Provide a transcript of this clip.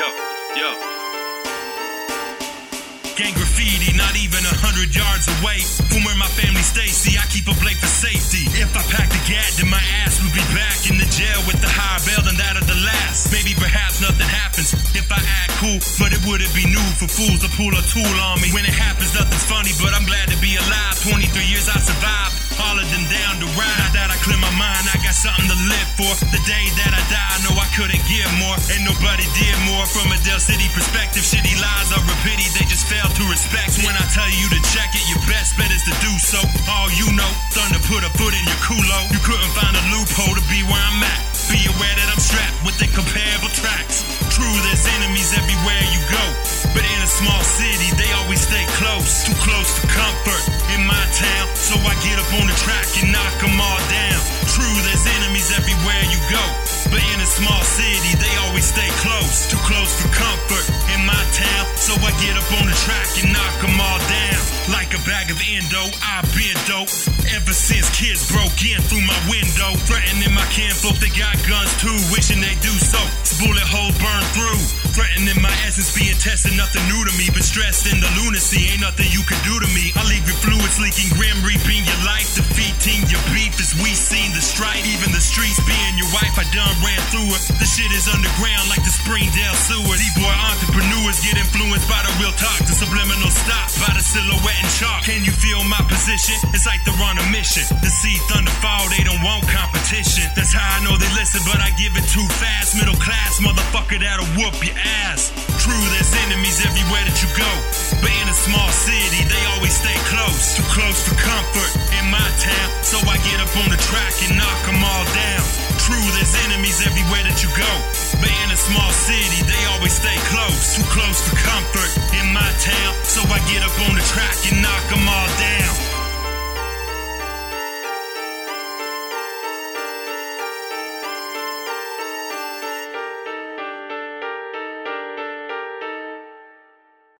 Yo. Gang graffiti, not even a hundred yards away from where my family stays. See, I keep a blade for safety. If I pack the gat, then my ass would be back in the jail with the higher bail than that of the last. Maybe perhaps nothing happens if I act cool, but it wouldn't be new for fools to pull a tool on me. When it happens, nothing's funny, but I'm glad something to live for. The day that I die, I know I couldn't give more. Ain't nobody did more from a Dell City perspective. Shitty lies are a pity, they just fail to respect. When I tell you to check it, your best bet is to do so. All you know, thunder put a foot in your culo. You couldn't find a loophole to be where I'm at. Be aware that I'm strapped with incomparable tracks. True, there's enemies everywhere you go. But in a small city, they always stay close. Too close for comfort in my town. So I get up on the track and knock go. But in a small city, they always stay close. Too close for comfort in my town. So I get up on the track and knock them all down. Like a bag of endo, I've been dope. Ever since kids broke in through my window. Threatening my kinfolk, they got guns too. Wishing they do so. Bullet holes burn through. Threatening my essence being tested, nothing new to me. But stressed in the lunacy, ain't nothing you can do to me. I leave your fluids leaking, grim reaping your life, defeating your beef as we seen the strife. Even the streets being your wife, I done ran through it. The shit is underground like the Springdale sewers. D-boy entrepreneurs get influenced by the real talk, the subliminal stop by the silhouette and chalk. Can you feel my position? It's like they're on a mission. To see thunder fall, they don't want competition. That's how I know they listen, but I give it too fast. Middle class motherfucker that'll whoop your ass. True, there's enemies everywhere that you go. But in a small city, they always stay close. Too close for comfort up on the track and knock them all down. True, there's enemies everywhere that you go. But in a small city, they always stay close. Too close for comfort in my town. So I get up on the track and knock